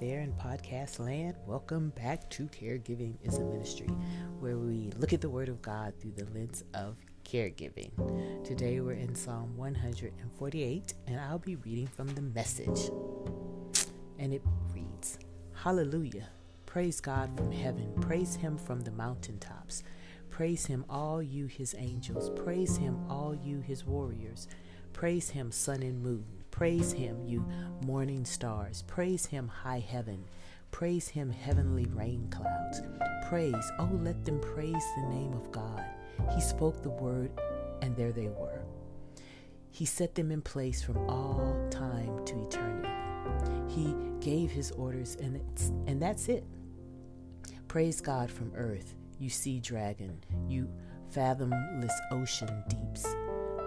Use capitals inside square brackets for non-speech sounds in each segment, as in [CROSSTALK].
there in podcast land. Welcome back to Caregiving is a Ministry, where we look at the Word of God through the lens of caregiving. Today we're in Psalm 148, and I'll be reading from the message. And it reads Hallelujah! Praise God from heaven, praise Him from the mountaintops. Praise Him, all you His angels. Praise Him, all you His warriors. Praise Him, sun and moon. Praise him, you morning stars. Praise him, high heaven. Praise him, heavenly rain clouds. Praise, oh, let them praise the name of God. He spoke the word, and there they were. He set them in place from all time to eternity. He gave his orders, and, and that's it. Praise God from earth, you sea dragon, you fathomless ocean deeps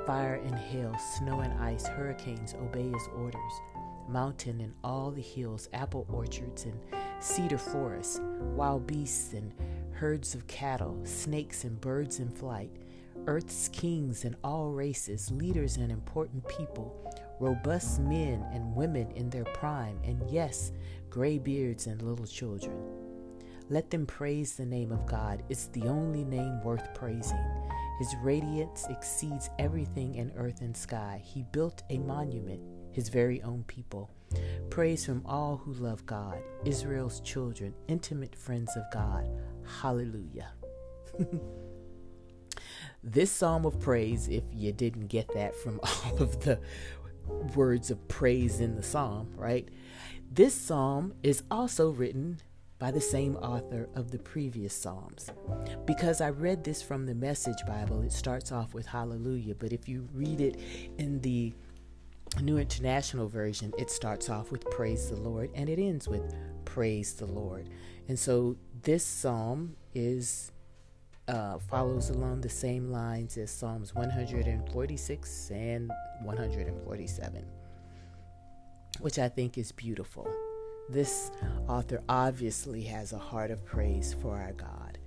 fire and hail, snow and ice, hurricanes obey his orders. Mountain and all the hills, apple orchards and cedar forests, wild beasts and herds of cattle, snakes and birds in flight, earth's kings and all races, leaders and important people, robust men and women in their prime, and yes, gray beards and little children. Let them praise the name of God. It's the only name worth praising. His radiance exceeds everything in earth and sky. He built a monument, his very own people. Praise from all who love God, Israel's children, intimate friends of God. Hallelujah. [LAUGHS] this psalm of praise, if you didn't get that from [LAUGHS] all of the words of praise in the psalm, right? This psalm is also written by the same author of the previous Psalms. Because I read this from the Message Bible, it starts off with Hallelujah, but if you read it in the New International Version, it starts off with Praise the Lord and it ends with Praise the Lord. And so this psalm is uh, follows along the same lines as Psalms 146 and 147, which I think is beautiful. This author obviously has a heart of praise for our God.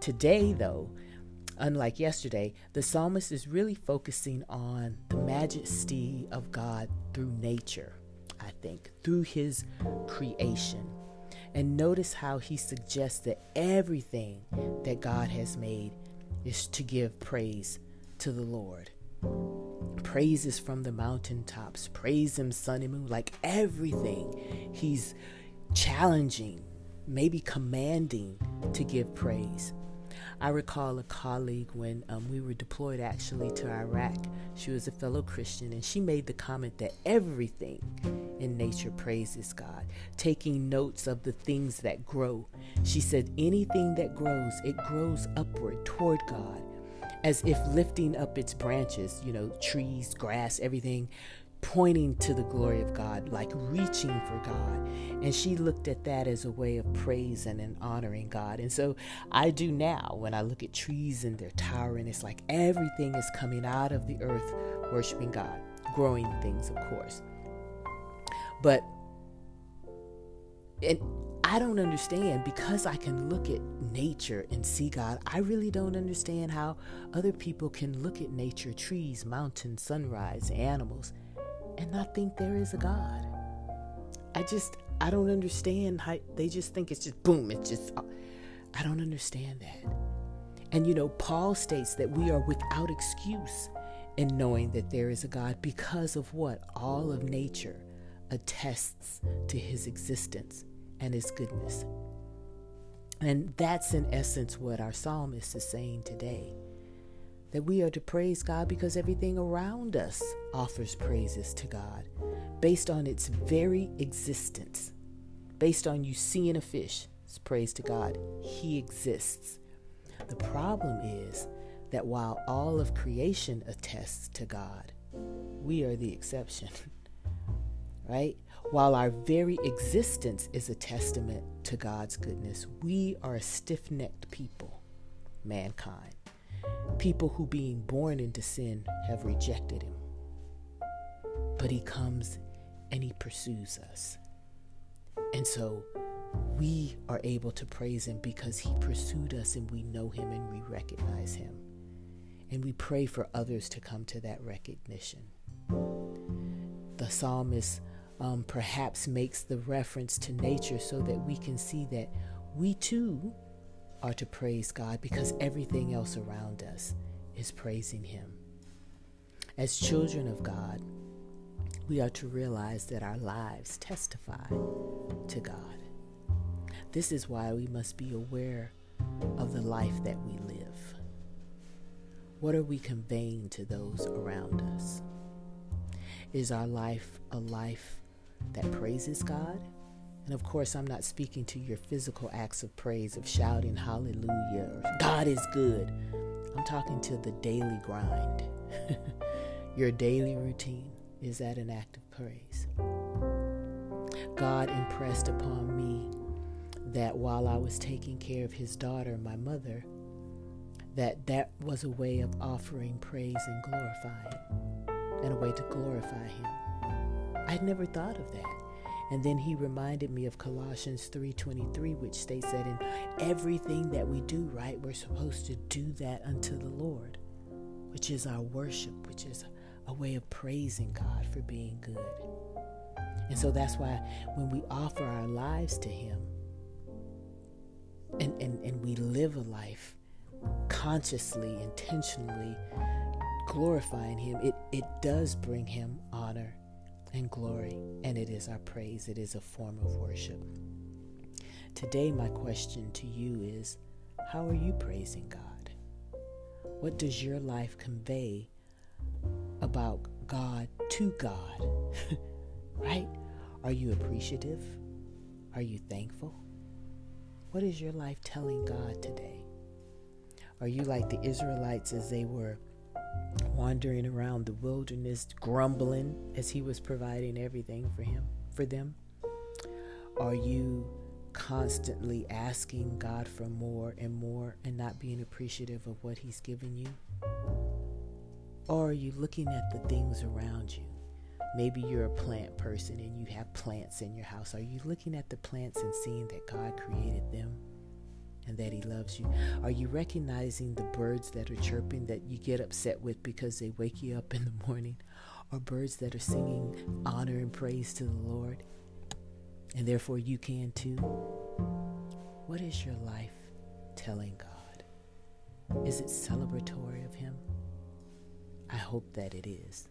Today, though, unlike yesterday, the psalmist is really focusing on the majesty of God through nature, I think, through his creation. And notice how he suggests that everything that God has made is to give praise to the Lord praises from the mountaintops. Praise him, sun and moon, like everything. He's challenging, maybe commanding to give praise. I recall a colleague when um, we were deployed actually to Iraq. She was a fellow Christian, and she made the comment that everything in nature praises God, taking notes of the things that grow. She said, anything that grows, it grows upward toward God as if lifting up its branches, you know, trees, grass, everything, pointing to the glory of God, like reaching for God. And she looked at that as a way of praising and honoring God. And so I do now when I look at trees and they're towering, it's like everything is coming out of the earth worshiping God, growing things, of course. But and I don't understand because I can look at nature and see God. I really don't understand how other people can look at nature, trees, mountains, sunrise, animals, and not think there is a God. I just, I don't understand how they just think it's just boom, it's just, I don't understand that. And you know, Paul states that we are without excuse in knowing that there is a God because of what? All of nature attests to his existence and His goodness. And that's in essence what our psalmist is saying today that we are to praise God because everything around us offers praises to God based on its very existence. Based on you seeing a fish, it's praise to God. He exists. The problem is that while all of creation attests to God, we are the exception. [LAUGHS] right? While our very existence is a testament to God's goodness, we are a stiff necked people, mankind. People who, being born into sin, have rejected Him. But He comes and He pursues us. And so we are able to praise Him because He pursued us and we know Him and we recognize Him. And we pray for others to come to that recognition. The psalmist um, perhaps makes the reference to nature so that we can see that we too are to praise God because everything else around us is praising Him. As children of God, we are to realize that our lives testify to God. This is why we must be aware of the life that we live. What are we conveying to those around us? Is our life a life that praises God? And of course, I'm not speaking to your physical acts of praise, of shouting hallelujah or God is good. I'm talking to the daily grind, [LAUGHS] your daily routine. Is that an act of praise? God impressed upon me that while I was taking care of his daughter, my mother, that that was a way of offering praise and glorifying and a way to glorify him. I'd never thought of that. And then he reminded me of Colossians 3:23 which states that in everything that we do, right, we're supposed to do that unto the Lord, which is our worship, which is a way of praising God for being good. And so that's why when we offer our lives to him and, and, and we live a life consciously, intentionally glorifying him, it, it does bring him honor and glory, and it is our praise. It is a form of worship. Today, my question to you is How are you praising God? What does your life convey about God to God? [LAUGHS] right? Are you appreciative? Are you thankful? What is your life telling God today? Are you like the Israelites as they were wandering around the wilderness, grumbling as he was providing everything for him, for them? Are you constantly asking God for more and more and not being appreciative of what he's given you? Or are you looking at the things around you? Maybe you're a plant person and you have plants in your house. Are you looking at the plants and seeing that God created them? And that He loves you? Are you recognizing the birds that are chirping that you get upset with because they wake you up in the morning? Or birds that are singing honor and praise to the Lord? And therefore you can too? What is your life telling God? Is it celebratory of Him? I hope that it is.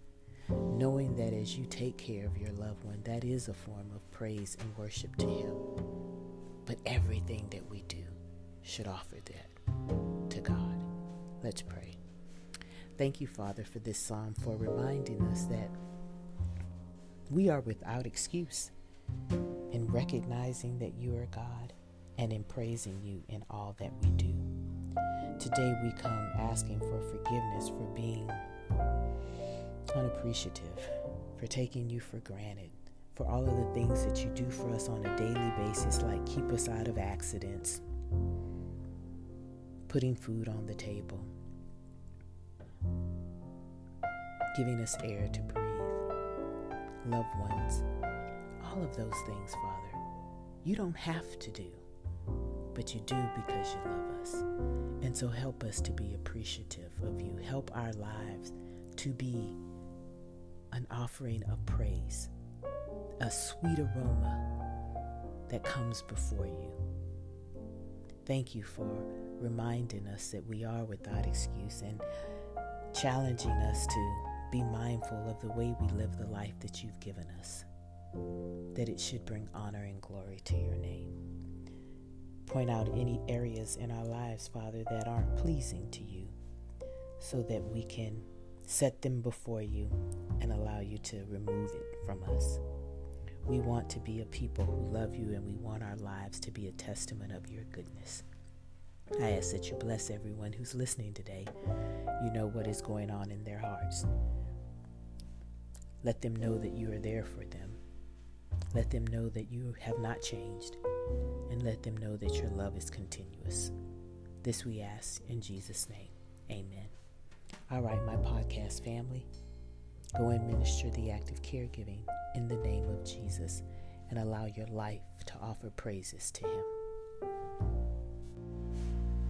Knowing that as you take care of your loved one, that is a form of praise and worship to Him. But everything that we do, should offer that to God. Let's pray. Thank you, Father, for this psalm, for reminding us that we are without excuse in recognizing that you are God and in praising you in all that we do. Today we come asking for forgiveness for being unappreciative, for taking you for granted, for all of the things that you do for us on a daily basis, like keep us out of accidents, putting food on the table, giving us air to breathe, loved ones, all of those things, Father, you don't have to do, but you do because you love us. And so help us to be appreciative of you. Help our lives to be an offering of praise, a sweet aroma that comes before you. Thank you for reminding us that we are without excuse and challenging us to be mindful of the way we live the life that you've given us, that it should bring honor and glory to your name. Point out any areas in our lives, Father, that aren't pleasing to you, so that we can set them before you and allow you to remove it from us. We want to be a people who love you and we want our lives to be a testament of your goodness. I ask that you bless everyone who's listening today. You know what is going on in their hearts. Let them know that you are there for them. Let them know that you have not changed. And let them know that your love is continuous. This we ask in Jesus' name. Amen. All right, my podcast family, go and minister the act of caregiving in the name of Jesus and allow your life to offer praises to Him.